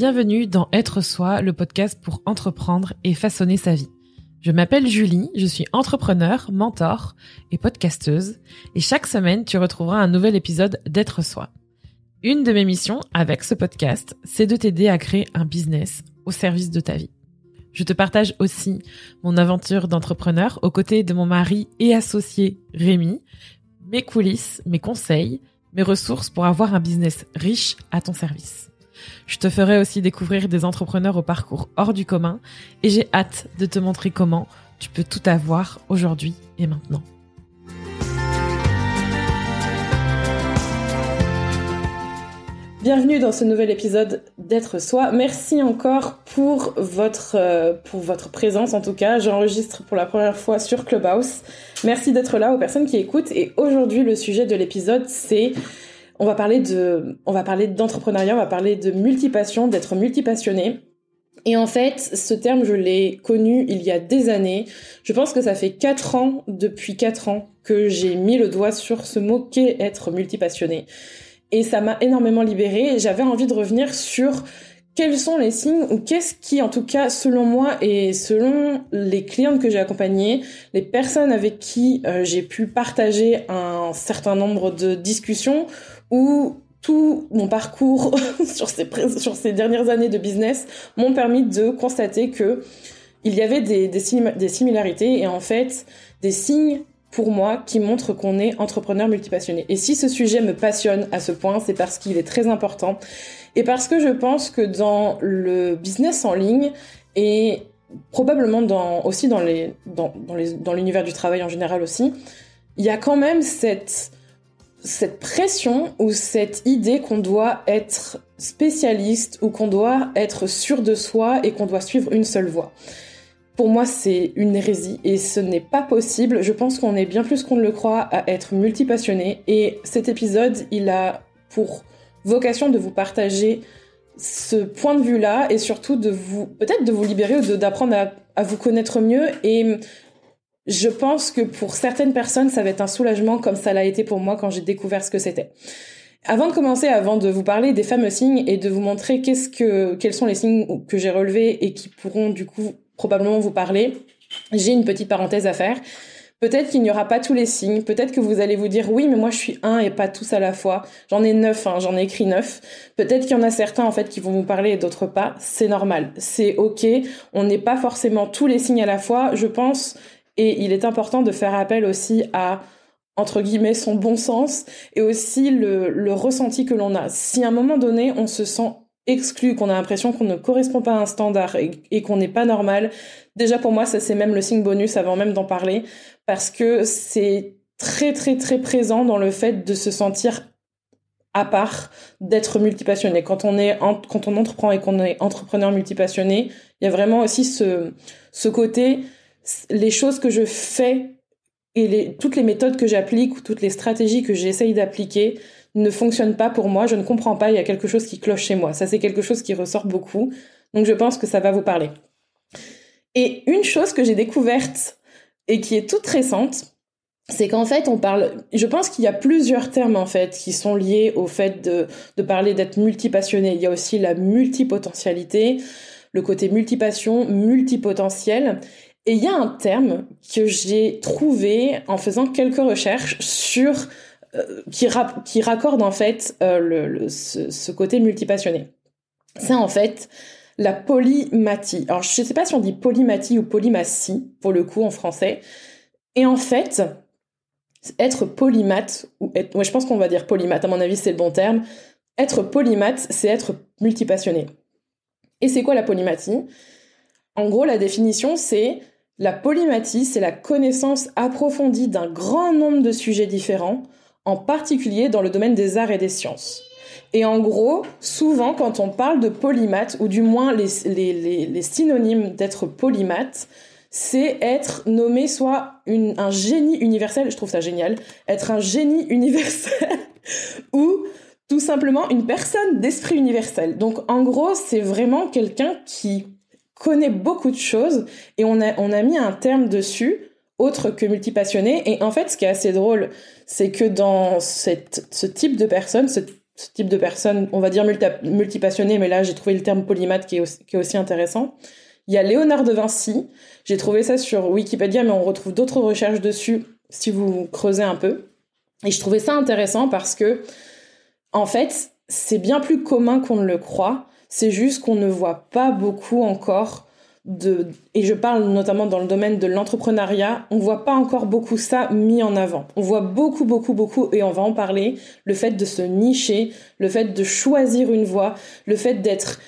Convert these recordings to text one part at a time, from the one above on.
Bienvenue dans Être Soi, le podcast pour entreprendre et façonner sa vie. Je m'appelle Julie, je suis entrepreneur, mentor et podcasteuse, et chaque semaine tu retrouveras un nouvel épisode d'Être Soi. Une de mes missions avec ce podcast, c'est de t'aider à créer un business au service de ta vie. Je te partage aussi mon aventure d'entrepreneur aux côtés de mon mari et associé Rémi, mes coulisses, mes conseils, mes ressources pour avoir un business riche à ton service. Je te ferai aussi découvrir des entrepreneurs au parcours hors du commun et j'ai hâte de te montrer comment tu peux tout avoir aujourd'hui et maintenant. Bienvenue dans ce nouvel épisode d'être soi. Merci encore pour votre euh, pour votre présence en tout cas. J'enregistre pour la première fois sur Clubhouse. Merci d'être là aux personnes qui écoutent et aujourd'hui le sujet de l'épisode c'est on va parler de on va parler d'entrepreneuriat, on va parler de multipassion, d'être multipassionné. Et en fait, ce terme, je l'ai connu il y a des années. Je pense que ça fait quatre ans, depuis quatre ans, que j'ai mis le doigt sur ce mot qu'est être multipassionné et ça m'a énormément libérée. J'avais envie de revenir sur quels sont les signes ou qu'est-ce qui, en tout cas, selon moi et selon les clientes que j'ai accompagnées, les personnes avec qui euh, j'ai pu partager un certain nombre de discussions ou tout mon parcours sur ces, dernières années de business m'ont permis de constater que il y avait des, similarités et en fait des signes pour moi qui montre qu'on est entrepreneur multipassionné. Et si ce sujet me passionne à ce point, c'est parce qu'il est très important et parce que je pense que dans le business en ligne et probablement aussi dans l'univers du travail en général aussi, il y a quand même cette, cette pression ou cette idée qu'on doit être spécialiste ou qu'on doit être sûr de soi et qu'on doit suivre une seule voie. Pour moi, c'est une hérésie et ce n'est pas possible. Je pense qu'on est bien plus qu'on ne le croit à être multipassionné et cet épisode, il a pour vocation de vous partager ce point de vue-là et surtout de vous, peut-être de vous libérer ou d'apprendre à, à vous connaître mieux et je pense que pour certaines personnes, ça va être un soulagement comme ça l'a été pour moi quand j'ai découvert ce que c'était. Avant de commencer, avant de vous parler des fameux signes et de vous montrer qu'est-ce que, quels sont les signes que j'ai relevés et qui pourront du coup probablement vous parler. J'ai une petite parenthèse à faire. Peut-être qu'il n'y aura pas tous les signes, peut-être que vous allez vous dire oui, mais moi je suis un et pas tous à la fois. J'en ai neuf, hein, j'en ai écrit neuf. Peut-être qu'il y en a certains en fait qui vont vous parler et d'autres pas. C'est normal, c'est ok. On n'est pas forcément tous les signes à la fois, je pense, et il est important de faire appel aussi à entre guillemets son bon sens et aussi le, ressenti que l'on a. Si à un moment donné on se sent exclu, qu'on a l'impression qu'on ne correspond pas à un standard et, qu'on n'est pas normal, déjà pour moi, ça c'est même le signe bonus avant même d'en parler, parce que c'est très très très présent dans le fait de se sentir à part, d'être multipassionné. Quand on est quand on entreprend et qu'on est entrepreneur multipassionné, il y a vraiment aussi ce ce côté les choses que je fais et toutes les méthodes que j'applique ou toutes les stratégies que j'essaye d'appliquer, ne fonctionne pas pour moi, je ne comprends pas, il y a quelque chose qui cloche chez moi. Ça, c'est quelque chose qui ressort beaucoup. Donc, je pense que ça va vous parler. Et une chose que j'ai découverte et qui est toute récente, c'est qu'en fait, on parle, je pense qu'il y a plusieurs termes, en fait, qui sont liés au fait de, de parler d'être multipassionné. Il y a aussi la multipotentialité, le côté multipassion, multipotentiel. Et il y a un terme que j'ai trouvé en faisant quelques recherches sur euh, qui, qui raccorde en fait euh, le, ce, côté multipassionné. C'est en fait la polymathie. Alors je ne sais pas si on dit polymathie ou polymatie pour le coup en français. Et en fait, être polymath ou je pense qu'on va dire polymath. À mon avis c'est le bon terme. Être polymath, c'est être multipassionné. Et c'est quoi la polymathie? En gros, la définition c'est la polymathie, c'est la connaissance approfondie d'un grand nombre de sujets différents en particulier dans le domaine des arts et des sciences. Et en gros, souvent, quand on parle de polymath, ou du moins les, les, synonymes d'être polymath, c'est être nommé soit une, un génie universel, je trouve ça génial, être un génie universel, ou tout simplement une personne d'esprit universel. Donc en gros, c'est vraiment quelqu'un qui connaît beaucoup de choses, et on a, on a mis un terme dessus, autre que multipassionné. Et en fait, ce qui est assez drôle, c'est que dans cette, ce type de personne, ce, type de personne, on va dire multipassionné, mais là j'ai trouvé le terme polymath qui est aussi, qui est aussi intéressant. Il y a Léonard de Vinci, j'ai trouvé ça sur Wikipédia, mais on retrouve d'autres recherches dessus si vous creusez un peu. Et je trouvais ça intéressant parce que, en fait, c'est bien plus commun qu'on ne le croit. C'est juste qu'on ne voit pas beaucoup encore de, et je parle notamment dans le domaine de l'entrepreneuriat, on voit pas encore beaucoup ça mis en avant. On voit beaucoup, beaucoup, beaucoup, et on va en parler, le fait de se nicher, le fait de choisir une voie, le fait d'être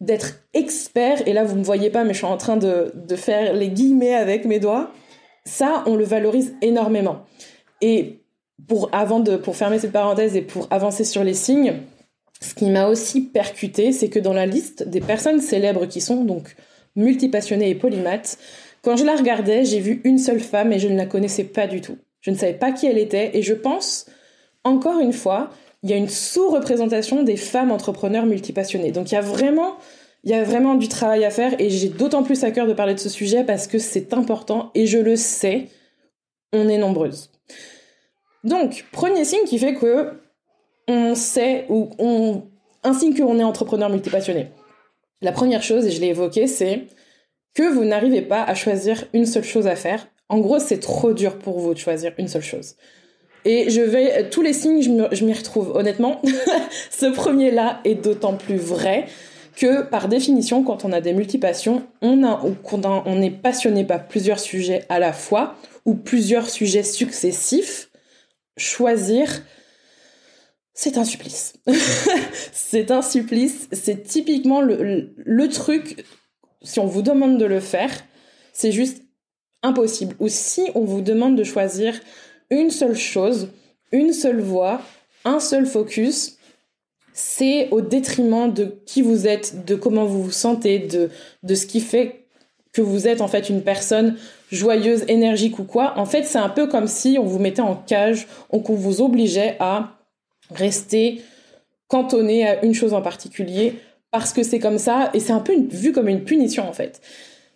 d'être expert, et là vous me voyez pas, mais je suis en train de, de faire les guillemets avec mes doigts, ça, on le valorise énormément. Et pour, avant de, pour fermer cette parenthèse et pour avancer sur les signes, ce qui m'a aussi percuté, c'est que dans la liste des personnes célèbres qui sont donc multipassionnée et polymathe. Quand je la regardais, j'ai vu une seule femme et je ne la connaissais pas du tout. Je ne savais pas qui elle était et je pense, encore une fois, il y a une sous-représentation des femmes entrepreneurs multipassionnées. Donc il y a vraiment du travail à faire et j'ai d'autant plus à cœur de parler de ce sujet parce que c'est important et je le sais, on est nombreuses. Donc, premier signe qui fait que on sait ou on, un signe qu'on est entrepreneur multipassionné. La première chose, et je l'ai évoqué, c'est que vous n'arrivez pas à choisir une seule chose à faire. En gros, c'est trop dur pour vous de choisir une seule chose. Et je vais, tous les signes, je m'y retrouve. Honnêtement, ce premier-là est d'autant plus vrai que, par définition, quand on a des multipassions, on a, ou on est passionné par plusieurs sujets à la fois, ou plusieurs sujets successifs, choisir c'est un supplice. c'est un supplice. C'est typiquement le, truc, si on vous demande de le faire, c'est juste impossible. Ou si on vous demande de choisir une seule chose, une seule voie, un seul focus, c'est au détriment de qui vous êtes, de comment vous vous sentez, de, ce qui fait que vous êtes en fait une personne joyeuse, énergique ou quoi. En fait, c'est un peu comme si on vous mettait en cage, qu'on vous obligeait à rester cantonné à une chose en particulier parce que c'est comme ça et c'est un peu vu comme une punition en fait.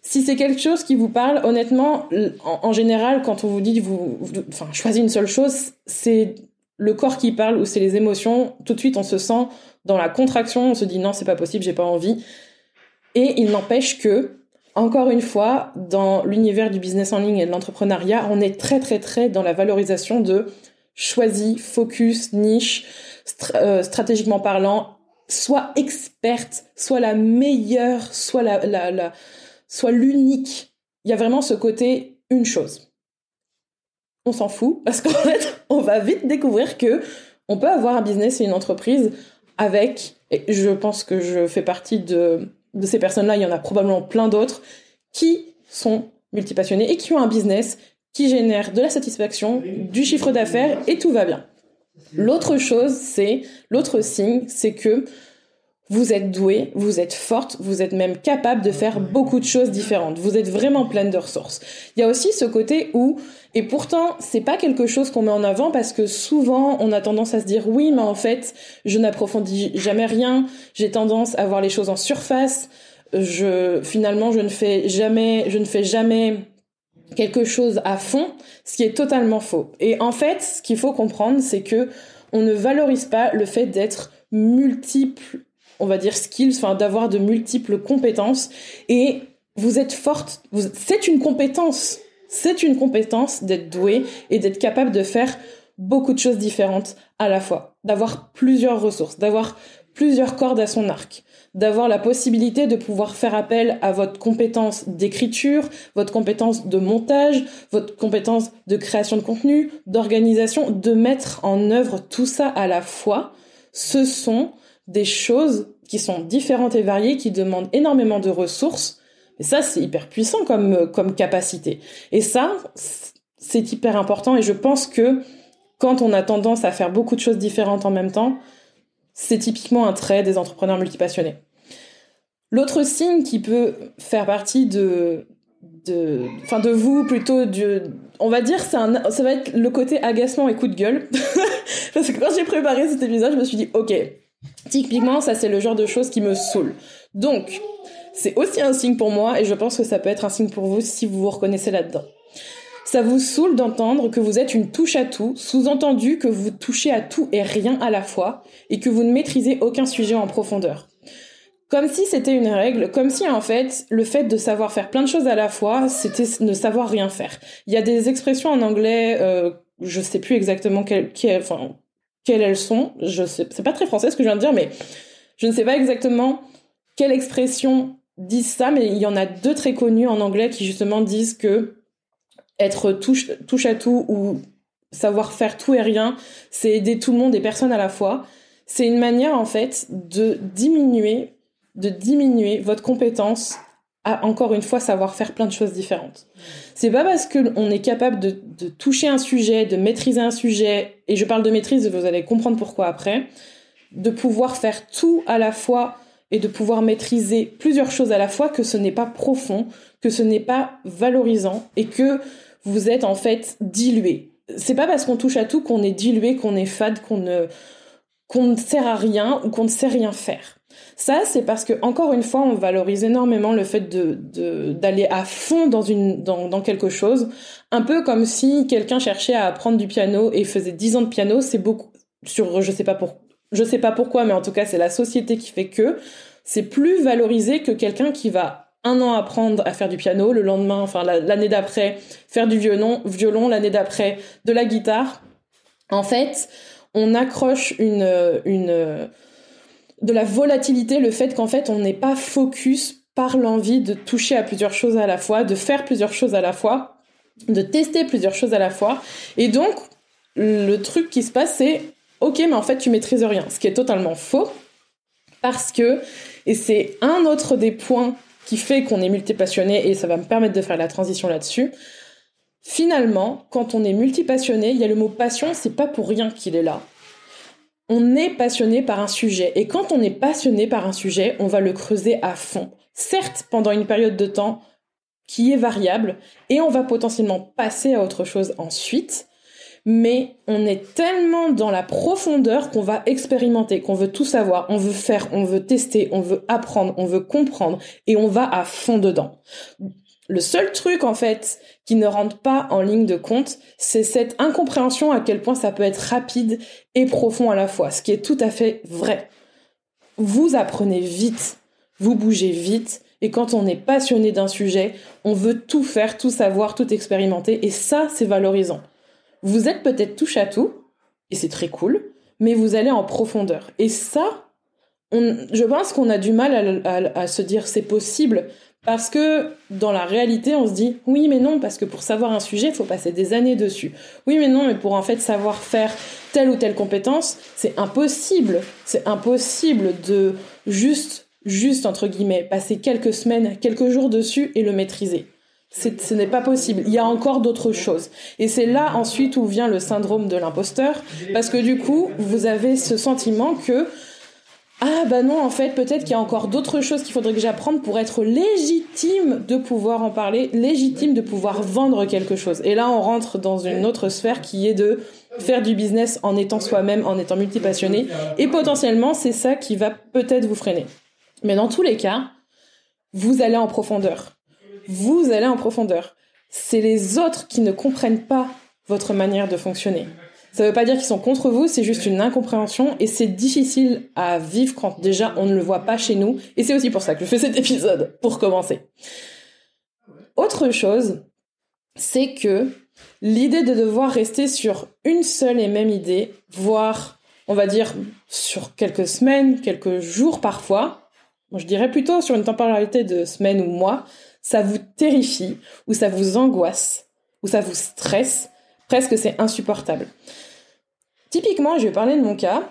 Si c'est quelque chose qui vous parle, honnêtement, en, général, quand on vous dit, vous, enfin, choisis une seule chose, c'est le corps qui parle ou c'est les émotions. Tout de suite, on se sent dans la contraction, on se dit non, c'est pas possible, j'ai pas envie. Et il n'empêche que, encore une fois, dans l'univers du business en ligne et de l'entrepreneuriat, on est très très très dans la valorisation de choisis, focus, niche, euh, stratégiquement parlant, soit experte, soit la meilleure, soit la soit l'unique. Il y a vraiment ce côté une chose. On s'en fout parce qu'en fait, on va vite découvrir que on peut avoir un business et une entreprise avec, et je pense que je fais partie de, de ces personnes-là, il y en a probablement plein d'autres, qui sont multipassionnés et qui ont un business qui génère de la satisfaction, du chiffre d'affaires et tout va bien. L'autre chose, c'est, l'autre signe, c'est que vous êtes doué, vous êtes forte, vous êtes même capable de faire beaucoup de choses différentes. Vous êtes vraiment pleine de ressources. Il y a aussi ce côté où, et pourtant, c'est pas quelque chose qu'on met en avant parce que souvent, on a tendance à se dire oui, mais en fait, je n'approfondis jamais rien, j'ai tendance à voir les choses en surface, je, finalement, je ne fais jamais, je ne fais jamais quelque chose à fond, ce qui est totalement faux. Et en fait, ce qu'il faut comprendre, c'est que on ne valorise pas le fait d'être multiple, on va dire skills, enfin d'avoir de multiples compétences. Et vous êtes forte, c'est une compétence. C'est une compétence d'être doué et d'être capable de faire beaucoup de choses différentes à la fois, d'avoir plusieurs ressources, d'avoir plusieurs cordes à son arc d'avoir la possibilité de pouvoir faire appel à votre compétence d'écriture, votre compétence de montage, votre compétence de création de contenu, d'organisation, de mettre en œuvre tout ça à la fois. Ce sont des choses qui sont différentes et variées, qui demandent énormément de ressources. Et ça, c'est hyper puissant comme, comme capacité. Et ça, c'est hyper important. Et je pense que quand on a tendance à faire beaucoup de choses différentes en même temps, c'est typiquement un trait des entrepreneurs multipassionnés. L'autre signe qui peut faire partie de, de, enfin de vous plutôt, on va dire, un, ça va être le côté agacement et coup de gueule. Parce que quand j'ai préparé cet épisode, je me suis dit, ok, typiquement, ça c'est le genre de choses qui me saoule. Donc, c'est aussi un signe pour moi et je pense que ça peut être un signe pour vous si vous vous reconnaissez là-dedans. Ça vous saoule d'entendre que vous êtes une touche à tout, sous-entendu que vous touchez à tout et rien à la fois, et que vous ne maîtrisez aucun sujet en profondeur. Comme si c'était une règle, comme si en fait le fait de savoir faire plein de choses à la fois, c'était ne savoir rien faire. Il y a des expressions en anglais, euh, je sais plus exactement quelles, enfin, quelles elles sont. Je sais, c'est pas très français ce que je viens de dire, mais je ne sais pas exactement quelle expression disent ça, mais il y en a deux très connues en anglais qui justement disent que être touche, touche à tout ou savoir faire tout et rien, c'est aider tout le monde et personne à la fois. C'est une manière en fait de diminuer, de diminuer votre compétence à encore une fois savoir faire plein de choses différentes. C'est pas parce que on est capable de, toucher un sujet, de maîtriser un sujet, et je parle de maîtrise, vous allez comprendre pourquoi après, de pouvoir faire tout à la fois et de pouvoir maîtriser plusieurs choses à la fois que ce n'est pas profond, que ce n'est pas valorisant et que vous êtes en fait dilué. C'est pas parce qu'on touche à tout qu'on est dilué, qu'on est fade, qu'on ne, qu'on ne sert à rien ou qu'on ne sait rien faire. Ça, c'est parce que encore une fois, on valorise énormément le fait de d'aller à fond dans une dans, quelque chose, un peu comme si quelqu'un cherchait à apprendre du piano et faisait 10 ans de piano, c'est beaucoup sur je sais pas pour je sais pas pourquoi, mais en tout cas, c'est la société qui fait que c'est plus valorisé que quelqu'un qui va un an apprendre à faire du piano, le lendemain, enfin l'année d'après, faire du violon, violon l'année d'après, de la guitare. En fait, on accroche une, une, de la volatilité, le fait qu'en fait, on n'est pas focus par l'envie de toucher à plusieurs choses à la fois, de faire plusieurs choses à la fois, de tester plusieurs choses à la fois. Et donc, le truc qui se passe, c'est, ok, mais en fait, tu maîtrises rien. Ce qui est totalement faux. Parce que, et c'est un autre des points qui fait qu'on est multipassionné et ça va me permettre de faire la transition là-dessus. Finalement, quand on est multipassionné, il y a le mot passion, c'est pas pour rien qu'il est là. On est passionné par un sujet et quand on est passionné par un sujet, on va le creuser à fond. Certes, pendant une période de temps qui est variable et on va potentiellement passer à autre chose ensuite, mais on est tellement dans la profondeur qu'on va expérimenter, qu'on veut tout savoir, on veut faire, on veut tester, on veut apprendre, on veut comprendre, et on va à fond dedans. Le seul truc, en fait, qui ne rentre pas en ligne de compte, c'est cette incompréhension à quel point ça peut être rapide et profond à la fois, ce qui est tout à fait vrai. Vous apprenez vite, vous bougez vite, et quand on est passionné d'un sujet, on veut tout faire, tout savoir, tout expérimenter, et ça, c'est valorisant. Vous êtes peut-être touche à tout, et c'est très cool, mais vous allez en profondeur. Et ça, je pense qu'on a du mal à, se dire c'est possible, parce que dans la réalité, on se dit oui mais non, parce que pour savoir un sujet, il faut passer des années dessus. Oui mais non, mais pour en fait savoir faire telle ou telle compétence, c'est impossible. C'est impossible de juste, juste entre guillemets, passer quelques semaines, quelques jours dessus et le maîtriser ce n'est pas possible. Il y a encore d'autres choses. Et c'est là ensuite où vient le syndrome de l'imposteur, parce que du coup, vous avez ce sentiment que ah bah non, en fait, peut-être qu'il y a encore d'autres choses qu'il faudrait que j'apprenne pour être légitime de pouvoir en parler, légitime de pouvoir vendre quelque chose. Et là, on rentre dans une autre sphère qui est de faire du business en étant soi-même, en étant multipassionné. Et potentiellement, c'est ça qui va peut-être vous freiner. Mais dans tous les cas, vous allez en profondeur vous allez en profondeur. C'est les autres qui ne comprennent pas votre manière de fonctionner. Ça ne veut pas dire qu'ils sont contre vous, c'est juste une incompréhension et c'est difficile à vivre quand déjà on ne le voit pas chez nous. Et c'est aussi pour ça que je fais cet épisode, pour commencer. Autre chose, c'est que l'idée de devoir rester sur une seule et même idée, voire, on va dire, sur quelques semaines, quelques jours parfois, je dirais plutôt sur une temporalité de semaines ou mois, ça vous terrifie, ou ça vous angoisse, ou ça vous stresse, presque c'est insupportable. Typiquement, je vais parler de mon cas,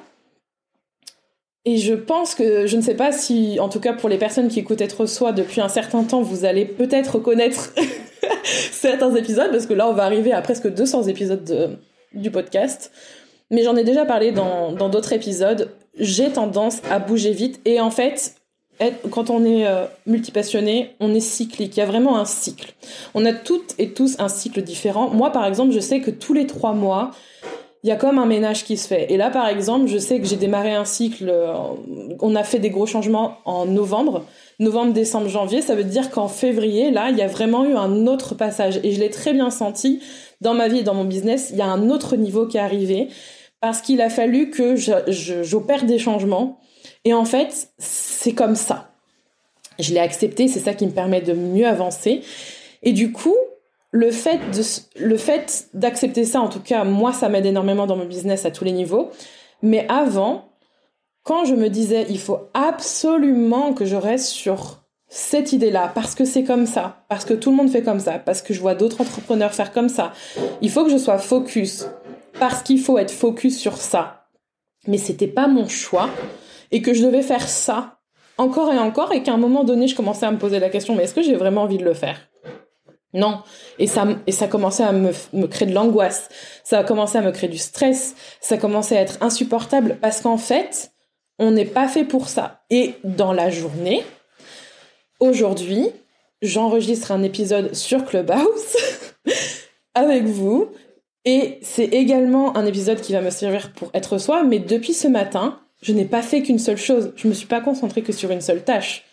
et je pense que, je ne sais pas si, en tout cas pour les personnes qui écoutent Être Soi depuis un certain temps, vous allez peut-être reconnaître certains épisodes, parce que là, on va arriver à presque 200 épisodes du podcast. Mais j'en ai déjà parlé dans d'autres épisodes. J'ai tendance à bouger vite, et en fait, quand on est euh, multipassionné, on est cyclique. Il y a vraiment un cycle. On a toutes et tous un cycle différent. Moi, par exemple, je sais que tous les trois mois, il y a comme un ménage qui se fait. Et là, par exemple, je sais que j'ai démarré un cycle, euh, on a fait des gros changements en novembre, novembre, décembre, janvier. Ça veut dire qu'en février, là, il y a vraiment eu un autre passage. Et je l'ai très bien senti dans ma vie et dans mon business. Il y a un autre niveau qui est arrivé parce qu'il a fallu que j'opère des changements. Et en fait, c'est comme ça. Je l'ai accepté, c'est ça qui me permet de mieux avancer. Et du coup, le fait de le fait d'accepter ça en tout cas moi ça m'aide énormément dans mon business à tous les niveaux. Mais avant quand je me disais il faut absolument que je reste sur cette idée-là parce que c'est comme ça parce que tout le monde fait comme ça parce que je vois d'autres entrepreneurs faire comme ça il faut que je sois focus parce qu'il faut être focus sur ça. Mais c'était pas mon choix et que je devais faire ça encore et encore et qu'à un moment donné je commençais à me poser la question mais est-ce que j'ai vraiment envie de le faire? Non. Et ça, et ça commençait à me, créer de l'angoisse. Ça a commencé à me créer du stress. Ça a commencé à être insupportable parce qu'en fait, on n'est pas fait pour ça. Et dans la journée, aujourd'hui, j'enregistre un épisode sur Clubhouse avec vous. Et c'est également un épisode qui va me servir pour être soi. Mais depuis ce matin, je n'ai pas fait qu'une seule chose. Je me suis pas concentrée que sur une seule tâche.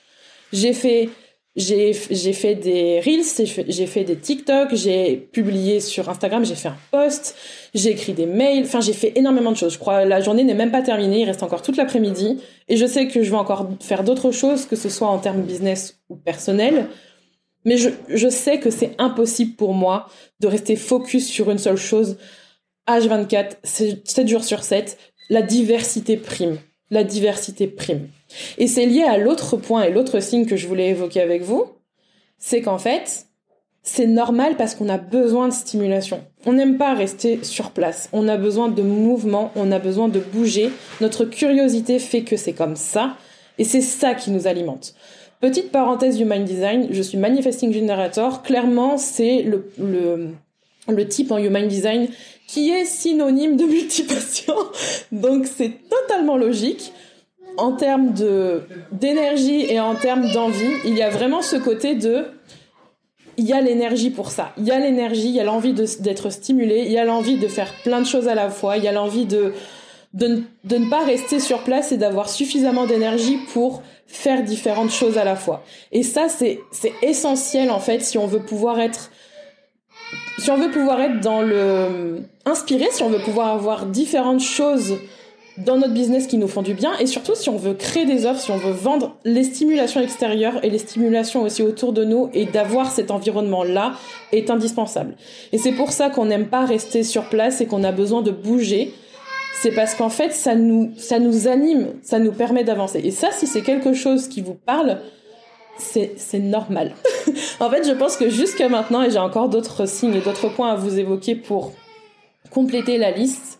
J'ai fait j'ai fait des reels, j'ai fait des TikTok, j'ai publié sur Instagram, j'ai fait un post, j'ai écrit des mails, enfin j'ai fait énormément de choses. Je crois la journée n'est même pas terminée, il reste encore toute l'après-midi et je sais que je vais encore faire d'autres choses que ce soit en termes business ou personnel. Mais je, je sais que c'est impossible pour moi de rester focus sur une seule chose H24, 7 jours sur 7, la diversité prime. La diversité prime. Et c'est lié à l'autre point et l'autre signe que je voulais évoquer avec vous, c'est qu'en fait, c'est normal parce qu'on a besoin de stimulation. On n'aime pas rester sur place. On a besoin de mouvement, on a besoin de bouger. Notre curiosité fait que c'est comme ça. Et c'est ça qui nous alimente. Petite parenthèse du Mind Design, je suis Manifesting Generator. Clairement, c'est le, le, le type en Human Design qui est synonyme de multipassion. Donc c'est totalement logique en termes de d'énergie et en termes d'envie, il y a vraiment ce côté de il y a l'énergie pour ça. Il y a l'énergie, il y a l'envie d'être stimulé, il y a l'envie de faire plein de choses à la fois, il y a l'envie de, de, de ne pas rester sur place et d'avoir suffisamment d'énergie pour faire différentes choses à la fois. Et ça, c'est essentiel, en fait, si on veut pouvoir être, si on veut pouvoir être dans le, inspiré, si on veut pouvoir avoir différentes choses dans notre business qui nous font du bien et surtout si on veut créer des offres, si on veut vendre les stimulations extérieures et les stimulations aussi autour de nous et d'avoir cet environnement là est indispensable. Et c'est pour ça qu'on n'aime pas rester sur place et qu'on a besoin de bouger. C'est parce qu'en fait ça nous ça nous anime, ça nous permet d'avancer. Et ça si c'est quelque chose qui vous parle, c'est normal. en fait, je pense que jusqu'à maintenant et j'ai encore d'autres signes et d'autres points à vous évoquer pour compléter la liste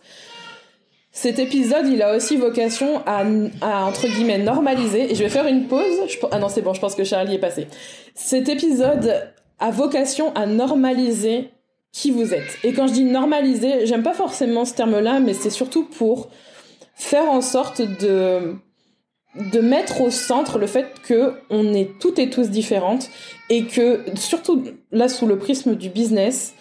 cet épisode, il a aussi vocation à, entre guillemets, normaliser. Et je vais faire une pause. ah non, c'est bon, je pense que Charlie est passé. Cet épisode a vocation à normaliser qui vous êtes. Et quand je dis normaliser, j'aime pas forcément ce terme-là, mais c'est surtout pour faire en sorte de de mettre au centre le fait que on est toutes et tous différentes et que surtout là sous le prisme du business,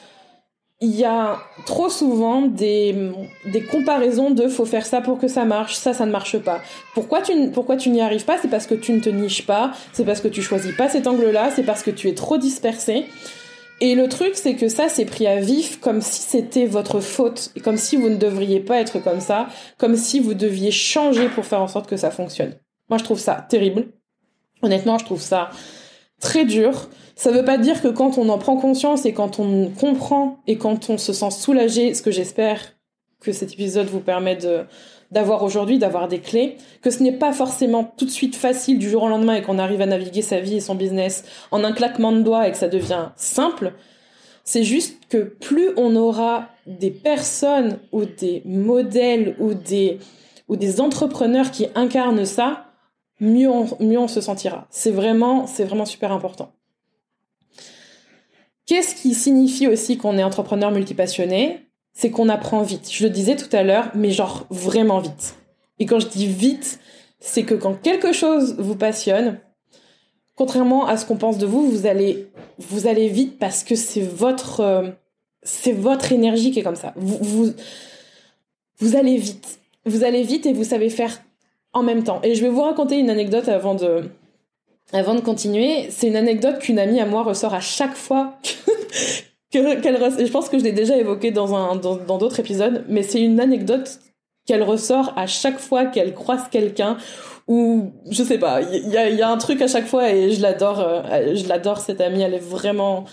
il y a trop souvent des, des comparaisons de faut faire ça pour que ça marche, ça, ça ne marche pas. Pourquoi tu, pourquoi tu n'y arrives pas? C'est parce que tu ne te niches pas, c'est parce que tu choisis pas cet angle-là, c'est parce que tu es trop dispersé. Et le truc, c'est que ça, c'est pris à vif comme si c'était votre faute, comme si vous ne devriez pas être comme ça, comme si vous deviez changer pour faire en sorte que ça fonctionne. Moi, je trouve ça terrible. Honnêtement, je trouve ça très dur. Ça veut pas dire que quand on en prend conscience et quand on comprend et quand on se sent soulagé, ce que j'espère que cet épisode vous permet de d'avoir aujourd'hui, d'avoir des clés, que ce n'est pas forcément tout de suite facile du jour au lendemain et qu'on arrive à naviguer sa vie et son business en un claquement de doigts et que ça devient simple. C'est juste que plus on aura des personnes ou des modèles ou des ou des entrepreneurs qui incarnent ça, mieux on, mieux on se sentira. C'est vraiment c'est vraiment super important. Qu'est-ce qui signifie aussi qu'on est entrepreneur multipassionné? C'est qu'on apprend vite. Je le disais tout à l'heure, mais genre vraiment vite. Et quand je dis vite, c'est que quand quelque chose vous passionne, contrairement à ce qu'on pense de vous, vous allez, vous allez vite parce que c'est votre, euh, c'est votre énergie qui est comme ça. Vous, vous, vous allez vite. Vous allez vite et vous savez faire en même temps. Et je vais vous raconter une anecdote avant de, avant de continuer. C'est une anecdote qu'une amie à moi ressort à chaque fois que, qu'elle Je pense que je l'ai déjà évoqué dans un, dans, d'autres épisodes, mais c'est une anecdote qu'elle ressort à chaque fois qu'elle croise quelqu'un ou je sais pas, il y a, y a, un truc à chaque fois et je l'adore, euh, je l'adore cette amie, elle est vraiment,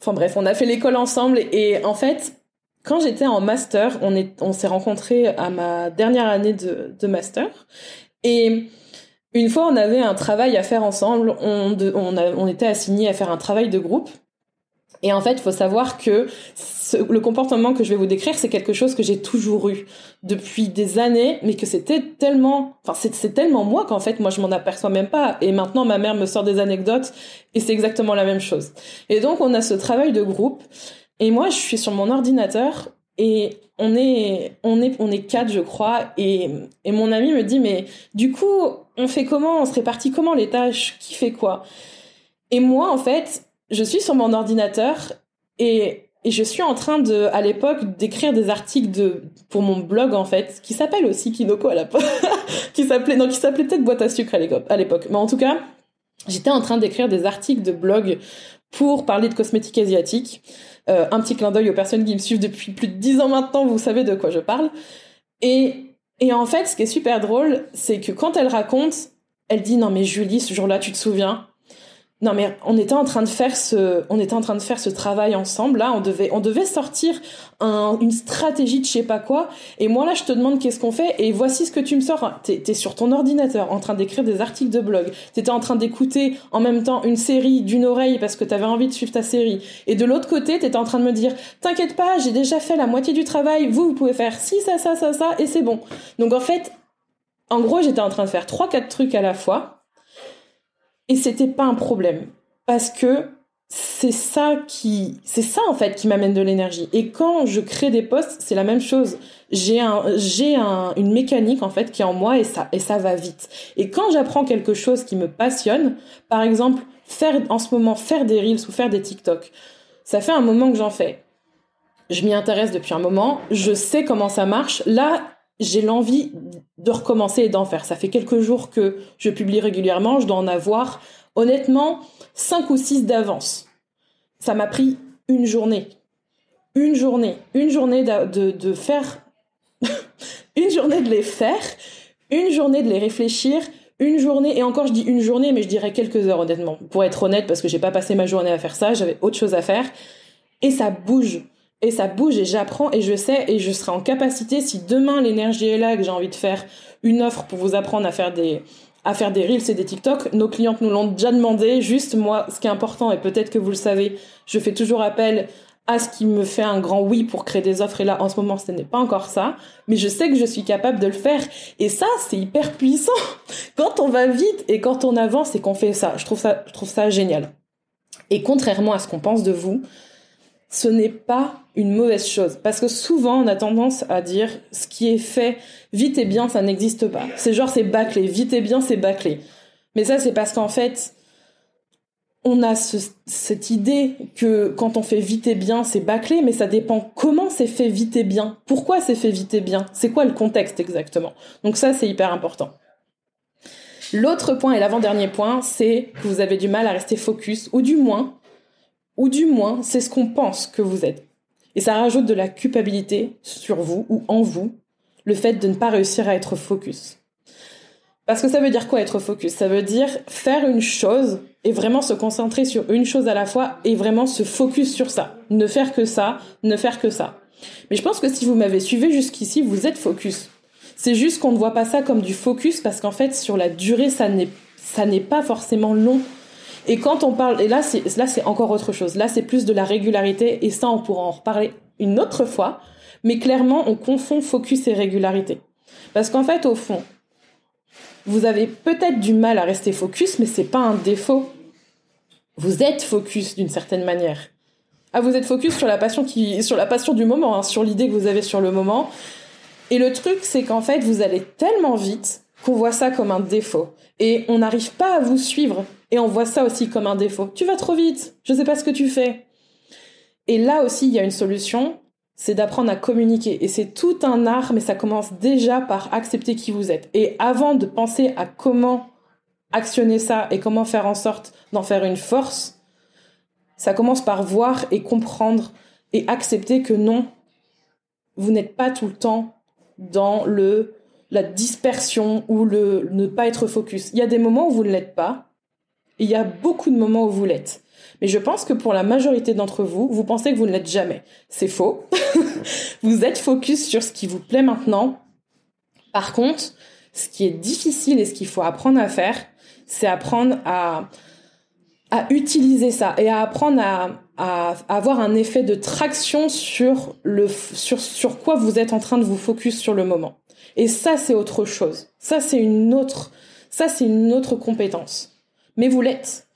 enfin bref, on a fait l'école ensemble et en fait, quand j'étais en master, on est, on s'est rencontrés à ma dernière année de, de master et une fois on avait un travail à faire ensemble, on, on, on était assignés à faire un travail de groupe et en fait, il faut savoir que le comportement que je vais vous décrire, c'est quelque chose que j'ai toujours eu depuis des années, mais que c'était tellement, enfin, c'est tellement moi qu'en fait, moi, je m'en aperçois même pas. Et maintenant, ma mère me sort des anecdotes et c'est exactement la même chose. Et donc, on a ce travail de groupe. Et moi, je suis sur mon ordinateur et on est, on est, on est quatre, je crois. Et, et mon ami me dit, mais du coup, on fait comment? On se répartit comment les tâches? Qui fait quoi? Et moi, en fait, je suis sur mon ordinateur et, et je suis en train de, à l'époque, d'écrire des articles de, pour mon blog, en fait, qui s'appelle aussi Kinoko à l'époque, qui s'appelait, non, qui s'appelait peut-être Boîte à sucre à l'époque. Mais en tout cas, j'étais en train d'écrire des articles de blog pour parler de cosmétiques asiatiques. Euh, un petit clin d'œil aux personnes qui me suivent depuis plus de dix ans maintenant, vous savez de quoi je parle. Et, et en fait, ce qui est super drôle, c'est que quand elle raconte, elle dit non mais Julie, ce jour-là, tu te souviens? Non mais on était en train de faire ce, on était en train de faire ce travail ensemble. Là, on devait, on devait sortir un, une stratégie de je sais pas quoi. Et moi là, je te demande qu'est-ce qu'on fait. Et voici ce que tu me sors. T'es, es sur ton ordinateur, en train d'écrire des articles de blog. T'étais en train d'écouter en même temps une série d'une oreille parce que t'avais envie de suivre ta série. Et de l'autre côté, t'étais en train de me dire, t'inquiète pas, j'ai déjà fait la moitié du travail. Vous, vous pouvez faire ci, ça, ça, ça, ça, et c'est bon. Donc en fait, en gros, j'étais en train de faire trois, quatre trucs à la fois et c'était pas un problème. Parce que c'est ça qui, c'est ça en fait qui m'amène de l'énergie. Et quand je crée des posts, c'est la même chose. J'ai un, j'ai un, une mécanique en fait qui est en moi et ça, et ça va vite. Et quand j'apprends quelque chose qui me passionne, par exemple, faire, en ce moment, faire des reels ou faire des TikTok, ça fait un moment que j'en fais. Je m'y intéresse depuis un moment. Je sais comment ça marche. Là, j'ai l'envie de recommencer et d'en faire. Ça fait quelques jours que je publie régulièrement, je dois en avoir honnêtement cinq ou six d'avance. Ça m'a pris une journée. Une journée. Une journée de, de, faire... une journée de les faire, une journée de les réfléchir, une journée, et encore je dis une journée, mais je dirais quelques heures honnêtement, pour être honnête, parce que j'ai pas passé ma journée à faire ça, j'avais autre chose à faire. Et ça bouge et ça bouge et j'apprends et je sais et je serai en capacité si demain l'énergie est là que j'ai envie de faire une offre pour vous apprendre à faire des à faire des reels et des TikTok, nos clientes nous l'ont déjà demandé. Juste moi, ce qui est important et peut-être que vous le savez, je fais toujours appel à ce qui me fait un grand oui pour créer des offres et là en ce moment ce n'est pas encore ça, mais je sais que je suis capable de le faire et ça c'est hyper puissant. Quand on va vite et quand on avance et qu'on fait ça, je trouve ça je trouve ça génial. Et contrairement à ce qu'on pense de vous, ce n'est pas une mauvaise chose. Parce que souvent, on a tendance à dire ce qui est fait vite et bien, ça n'existe pas. C'est genre, c'est bâclé. Vite et bien, c'est bâclé. Mais ça, c'est parce qu'en fait, on a cette idée que quand on fait vite et bien, c'est bâclé, mais ça dépend comment c'est fait vite et bien. Pourquoi c'est fait vite et bien? C'est quoi le contexte exactement? Donc ça, c'est hyper important. L'autre point et l'avant-dernier point, c'est que vous avez du mal à rester focus, ou du moins, ou du moins, c'est ce qu'on pense que vous êtes. Et ça rajoute de la culpabilité sur vous ou en vous, le fait de ne pas réussir à être focus. Parce que ça veut dire quoi être focus? Ça veut dire faire une chose et vraiment se concentrer sur une chose à la fois et vraiment se focus sur ça. Ne faire que ça, ne faire que ça. Mais je pense que si vous m'avez suivi jusqu'ici, vous êtes focus. C'est juste qu'on ne voit pas ça comme du focus parce qu'en fait, sur la durée, ça n'est, pas forcément long et quand on parle, et là c'est là c'est encore autre chose. Là c'est plus de la régularité et ça on pourra en reparler une autre fois. Mais clairement on confond focus et régularité. Parce qu'en fait au fond, vous avez peut-être du mal à rester focus, mais c'est pas un défaut. Vous êtes focus d'une certaine manière. Ah, vous êtes focus sur la passion qui, sur la passion du moment, hein, sur l'idée que vous avez sur le moment. Et le truc, c'est qu'en fait, vous allez tellement vite qu'on voit ça comme un défaut. Et on n'arrive pas à vous suivre et on voit ça aussi comme un défaut. Tu vas trop vite, je sais pas ce que tu fais. Et là aussi, il y a une solution, c'est d'apprendre à communiquer. Et c'est tout un art, mais ça commence déjà par accepter qui vous êtes. Et avant de penser à comment actionner ça et comment faire en sorte d'en faire une force, ça commence par voir et comprendre et accepter que non, vous n'êtes pas tout le temps dans le la dispersion ou le ne pas être focus. Il y a des moments où vous ne l'êtes pas, il y a beaucoup de moments où vous l'êtes. Mais je pense que pour la majorité d'entre vous, vous pensez que vous ne l'êtes jamais. C'est faux. vous êtes focus sur ce qui vous plaît maintenant. Par contre, ce qui est difficile et ce qu'il faut apprendre à faire, c'est apprendre à, à utiliser ça et à apprendre à, à, avoir un effet de traction sur le sur sur quoi vous êtes en train de vous focus sur le moment. Et ça c'est autre chose. Ça c'est une autre ça c'est une autre compétence. Mais vous l'êtes.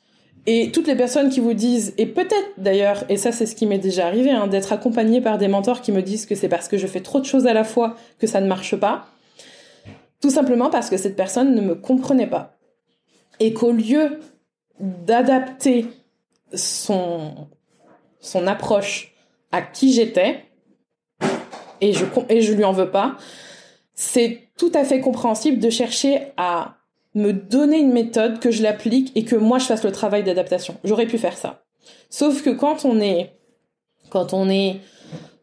Et toutes les personnes qui vous disent, et peut-être d'ailleurs, et ça c'est ce qui m'est déjà arrivé, hein, d'être accompagné par des mentors qui me disent que c'est parce que je fais trop de choses à la fois que ça ne marche pas, tout simplement parce que cette personne ne me comprenait pas. Et qu'au lieu d'adapter son, son approche à qui j'étais, et je, et je lui en veux pas, c'est tout à fait compréhensible de chercher à me donner une méthode, que je l'applique et que moi je fasse le travail d'adaptation. J'aurais pu faire ça. Sauf que quand on est, quand on est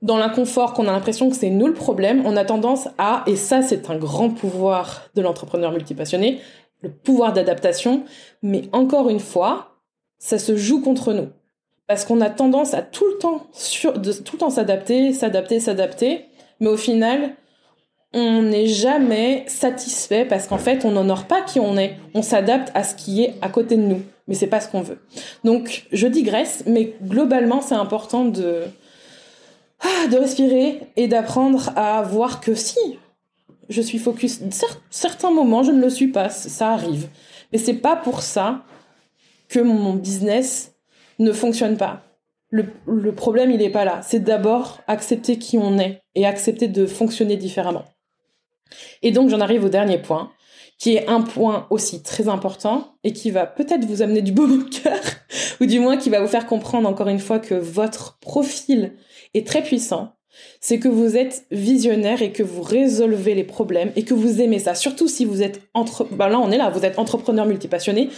dans l'inconfort, qu'on a l'impression que c'est nous le problème, on a tendance à, et ça c'est un grand pouvoir de l'entrepreneur multipassionné, le pouvoir d'adaptation, mais encore une fois, ça se joue contre nous. Parce qu'on a tendance à tout le temps, de, tout le temps s'adapter, s'adapter, s'adapter, mais au final, on n'est jamais satisfait parce qu'en fait, on n'honore pas qui on est. On s'adapte à ce qui est à côté de nous, mais c'est pas ce qu'on veut. Donc, je digresse, mais globalement, c'est important de ah, de respirer et d'apprendre à voir que si je suis focus, certains moments, je ne le suis pas, ça arrive. Mais c'est pas pour ça que mon business ne fonctionne pas. Le, le problème, il n'est pas là. C'est d'abord accepter qui on est et accepter de fonctionner différemment. Et donc j'en arrive au dernier point, qui est un point aussi très important et qui va peut-être vous amener du beau au cœur, ou du moins qui va vous faire comprendre encore une fois que votre profil est très puissant, c'est que vous êtes visionnaire et que vous résolvez les problèmes et que vous aimez ça. Surtout si vous êtes entre, ben là on est là, vous êtes entrepreneur multipassionné.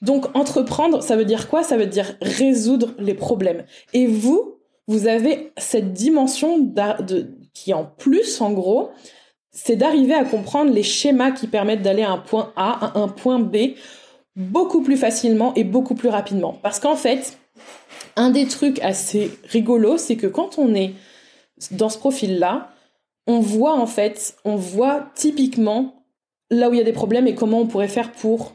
Donc entreprendre, ça veut dire quoi? Ça veut dire résoudre les problèmes. Et vous, vous avez cette dimension qui en plus, en gros, c'est d'arriver à comprendre les schémas qui permettent d'aller à un point A à un point B beaucoup plus facilement et beaucoup plus rapidement. Parce qu'en fait, un des trucs assez rigolos, c'est que quand on est dans ce profil-là, on voit en fait, on voit typiquement là où il y a des problèmes et comment on pourrait faire pour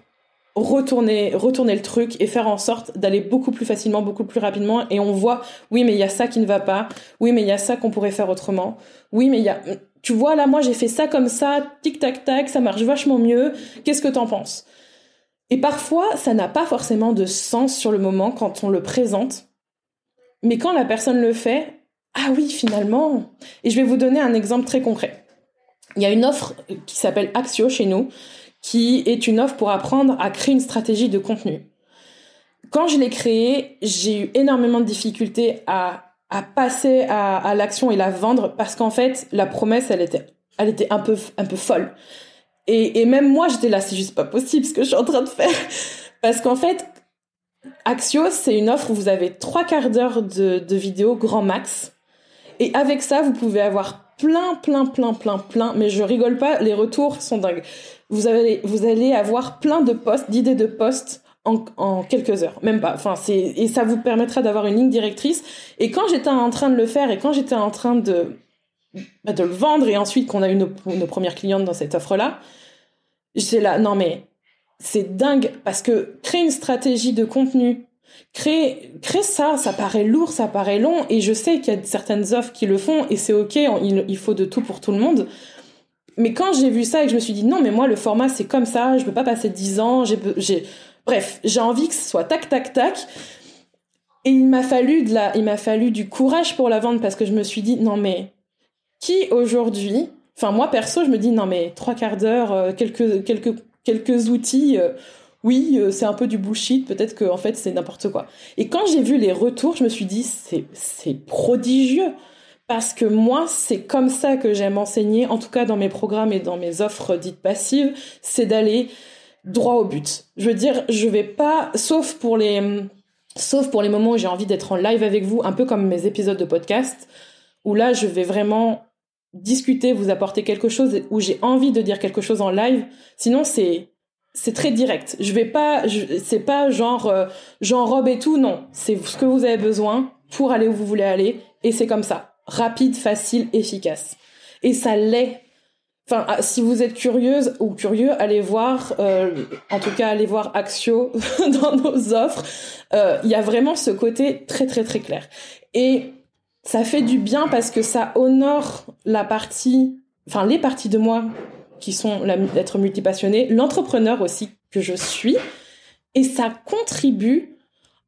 retourner retourner le truc et faire en sorte d'aller beaucoup plus facilement, beaucoup plus rapidement. Et on voit oui mais il y a ça qui ne va pas, oui mais il y a ça qu'on pourrait faire autrement, oui mais il y a tu vois, là, moi, j'ai fait ça comme ça, tic tac tac, ça marche vachement mieux. Qu'est-ce que t'en penses? Et parfois, ça n'a pas forcément de sens sur le moment quand on le présente. Mais quand la personne le fait, ah oui, finalement. Et je vais vous donner un exemple très concret. Il y a une offre qui s'appelle Axio chez nous, qui est une offre pour apprendre à créer une stratégie de contenu. Quand je l'ai créée, j'ai eu énormément de difficultés à à passer à, à l'action et la vendre parce qu'en fait la promesse elle était elle était un peu un peu folle. Et, et même moi j'étais là c'est juste pas possible ce que je suis en train de faire. Parce qu'en fait Axio c'est une offre où vous avez trois quarts d'heure de, de vidéo grand max. Et avec ça vous pouvez avoir plein plein plein plein plein mais je rigole pas les retours sont dingues. Vous allez vous allez avoir plein de posts d'idées de posts en, quelques heures, même pas. Enfin, c'est et ça vous permettra d'avoir une ligne directrice. Et quand j'étais en train de le faire et quand j'étais en train de bah, de le vendre et ensuite qu'on a eu nos, premières clientes dans cette offre-là, j'étais là, non mais c'est dingue parce que créer une stratégie de contenu, créer créer ça, ça paraît lourd, ça paraît long et je sais qu'il y a certaines offres qui le font et c'est ok, il, il faut de tout pour tout le monde mais quand j'ai vu ça et que je me suis dit non mais moi le format c'est comme ça je peux pas passer dix ans j'ai Bref, j'ai envie que ce soit tac tac tac. Et il m'a fallu il m'a fallu du courage pour la vendre parce que je me suis dit non mais qui aujourd'hui, enfin moi perso je me dis non mais trois quarts d'heure, euh, quelques quelques quelques outils, euh, oui euh, c'est un peu du bullshit, peut-être que en fait c'est n'importe quoi. Et quand j'ai vu les retours, je me suis dit c'est c'est prodigieux parce que moi, c'est comme ça que j'aime enseigner, en tout cas dans mes programmes et dans mes offres dites passives, c'est d'aller droit au but. Je veux dire, je vais pas, sauf pour les, sauf pour les moments où j'ai envie d'être en live avec vous, un peu comme mes épisodes de podcast, où là, je vais vraiment discuter, vous apporter quelque chose, où j'ai envie de dire quelque chose en live. Sinon, c'est, c'est très direct. Je vais pas, c'est pas genre, euh, j'enrobe et tout, non. C'est ce que vous avez besoin pour aller où vous voulez aller, et c'est comme ça. Rapide, facile, efficace. Et ça l'est Enfin, ah, si vous êtes curieuse ou curieux, allez voir, euh, en tout cas, allez voir Axio dans nos offres. Euh, il y a vraiment ce côté très très très clair. Et ça fait du bien parce que ça honore la partie, enfin les parties de moi qui sont l'être multipassionné, l'entrepreneur aussi que je suis, et ça contribue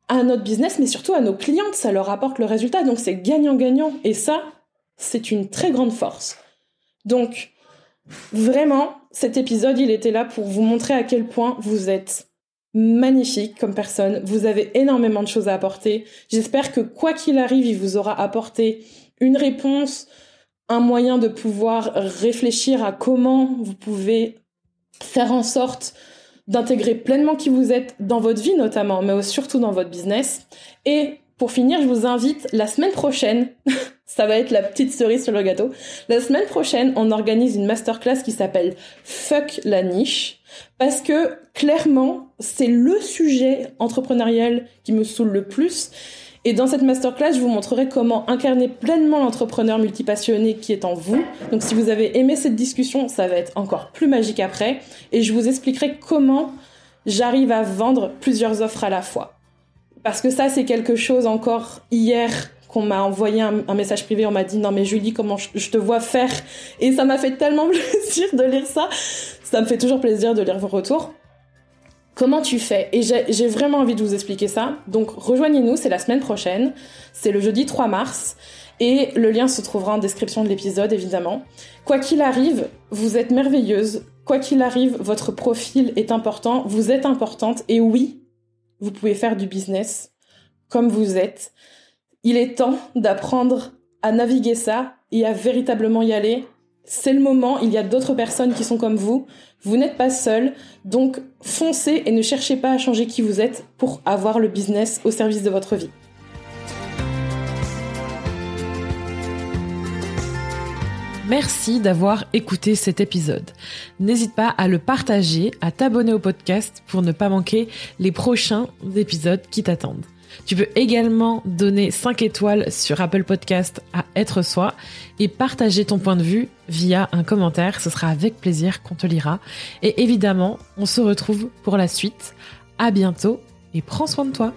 à notre business, mais surtout à nos clientes, ça leur apporte le résultat, donc c'est gagnant-gagnant, et ça, c'est une très grande force. Donc, Vraiment, cet épisode, il était là pour vous montrer à quel point vous êtes magnifique comme personne. Vous avez énormément de choses à apporter. J'espère que quoi qu'il arrive, il vous aura apporté une réponse, un moyen de pouvoir réfléchir à comment vous pouvez faire en sorte d'intégrer pleinement qui vous êtes dans votre vie notamment, mais surtout dans votre business. Et pour finir, je vous invite la semaine prochaine Ça va être la petite cerise sur le gâteau. La semaine prochaine, on organise une masterclass qui s'appelle Fuck la niche. Parce que clairement, c'est le sujet entrepreneurial qui me saoule le plus. Et dans cette masterclass, je vous montrerai comment incarner pleinement l'entrepreneur multipassionné qui est en vous. Donc si vous avez aimé cette discussion, ça va être encore plus magique après. Et je vous expliquerai comment j'arrive à vendre plusieurs offres à la fois. Parce que ça, c'est quelque chose encore hier qu'on m'a envoyé un, message privé, on m'a dit non mais Julie comment je, te vois faire? Et ça m'a fait tellement plaisir de lire ça, ça me fait toujours plaisir de lire vos retours. Comment tu fais? Et j'ai vraiment envie de vous expliquer ça. Donc rejoignez-nous, c'est la semaine prochaine, c'est le jeudi 3 mars et le lien se trouvera en description de l'épisode évidemment. Quoi qu'il arrive, vous êtes merveilleuse. Quoi qu'il arrive, votre profil est important, vous êtes importante et oui, vous pouvez faire du business comme vous êtes il est temps d'apprendre à naviguer ça et à véritablement y aller. C'est le moment, il y a d'autres personnes qui sont comme vous. Vous n'êtes pas seul, donc foncez et ne cherchez pas à changer qui vous êtes pour avoir le business au service de votre vie. Merci d'avoir écouté cet épisode. N'hésite pas à le partager, à t'abonner au podcast pour ne pas manquer les prochains épisodes qui t'attendent. Tu peux également donner 5 étoiles sur Apple Podcast à Être Soi et partager ton point de vue via un commentaire. Ce sera avec plaisir qu'on te lira. Et évidemment, on se retrouve pour la suite. À bientôt et prends soin de toi.